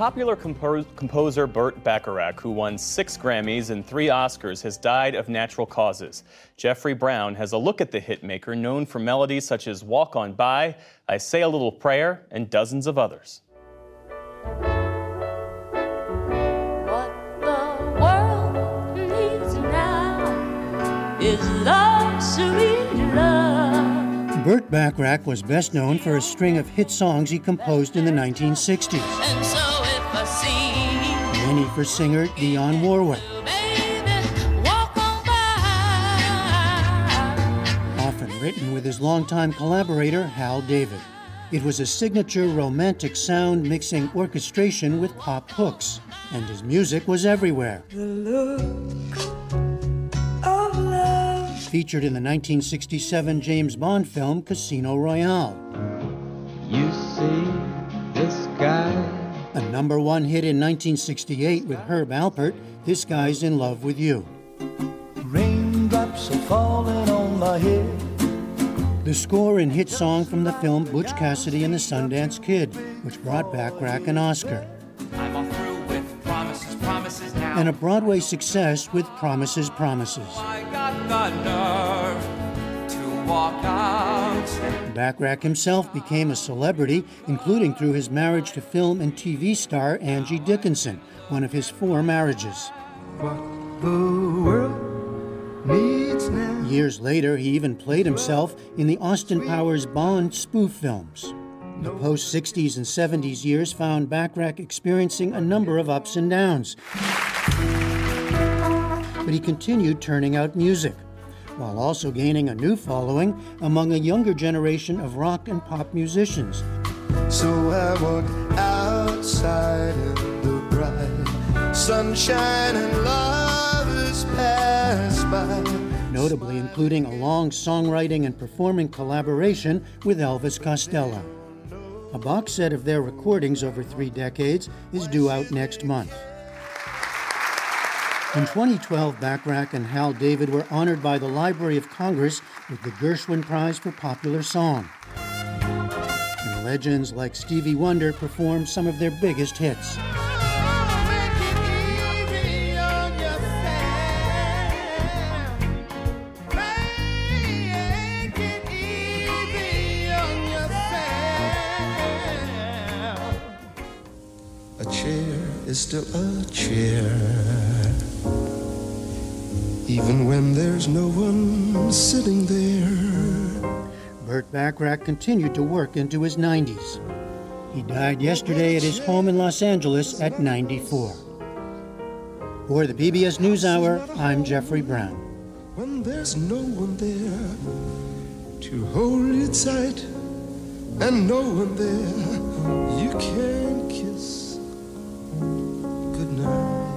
Popular compo- composer Burt Bacharach, who won six Grammys and three Oscars, has died of natural causes. Jeffrey Brown has a look at the hitmaker known for melodies such as Walk On By, I Say a Little Prayer, and dozens of others. What the world needs now is love, sweet love. Burt Bacharach was best known for a string of hit songs he composed in the 1960s, And so if I for singer Dionne Warwick, you, baby, walk on by. often written with his longtime collaborator Hal David. It was a signature romantic sound mixing orchestration with pop hooks, and his music was everywhere. Featured in the 1967 James Bond film Casino Royale. Number one hit in 1968 with Herb Alpert, This Guy's in Love with You. Raindrops are falling on my head. The score and hit song from the film Butch Cassidy and the Sundance Kid, which brought Bacharach an Oscar. I'm all through with promises, promises now. And a Broadway success with Promises, Promises. Walk out. Bacharach himself became a celebrity, including through his marriage to film and TV star Angie Dickinson, one of his four marriages. What the world needs now. Years later, he even played himself in the Austin Powers Bond spoof films. The post 60s and 70s years found Bacharach experiencing a number of ups and downs. But he continued turning out music, while also gaining a new following among a younger generation of rock and pop musicians. So I walk outside in the bright sunshine and lovers pass by. notably including a long songwriting and performing collaboration with Elvis Costello. A box set of their recordings over three decades is due out next month. In 2012, Bacharach and Hal David were honored by the Library of Congress with the Gershwin Prize for Popular Song. And legends like Stevie Wonder performed some of their biggest hits. A chair is still a chair. Even when there's no one sitting there. Burt Bacharach continued to work into his 90s. He died yesterday at his home in Los Angeles at 94. For the PBS NewsHour, I'm Jeffrey Brown. When there's no one there to hold you tight, and no one there you can kiss goodnight.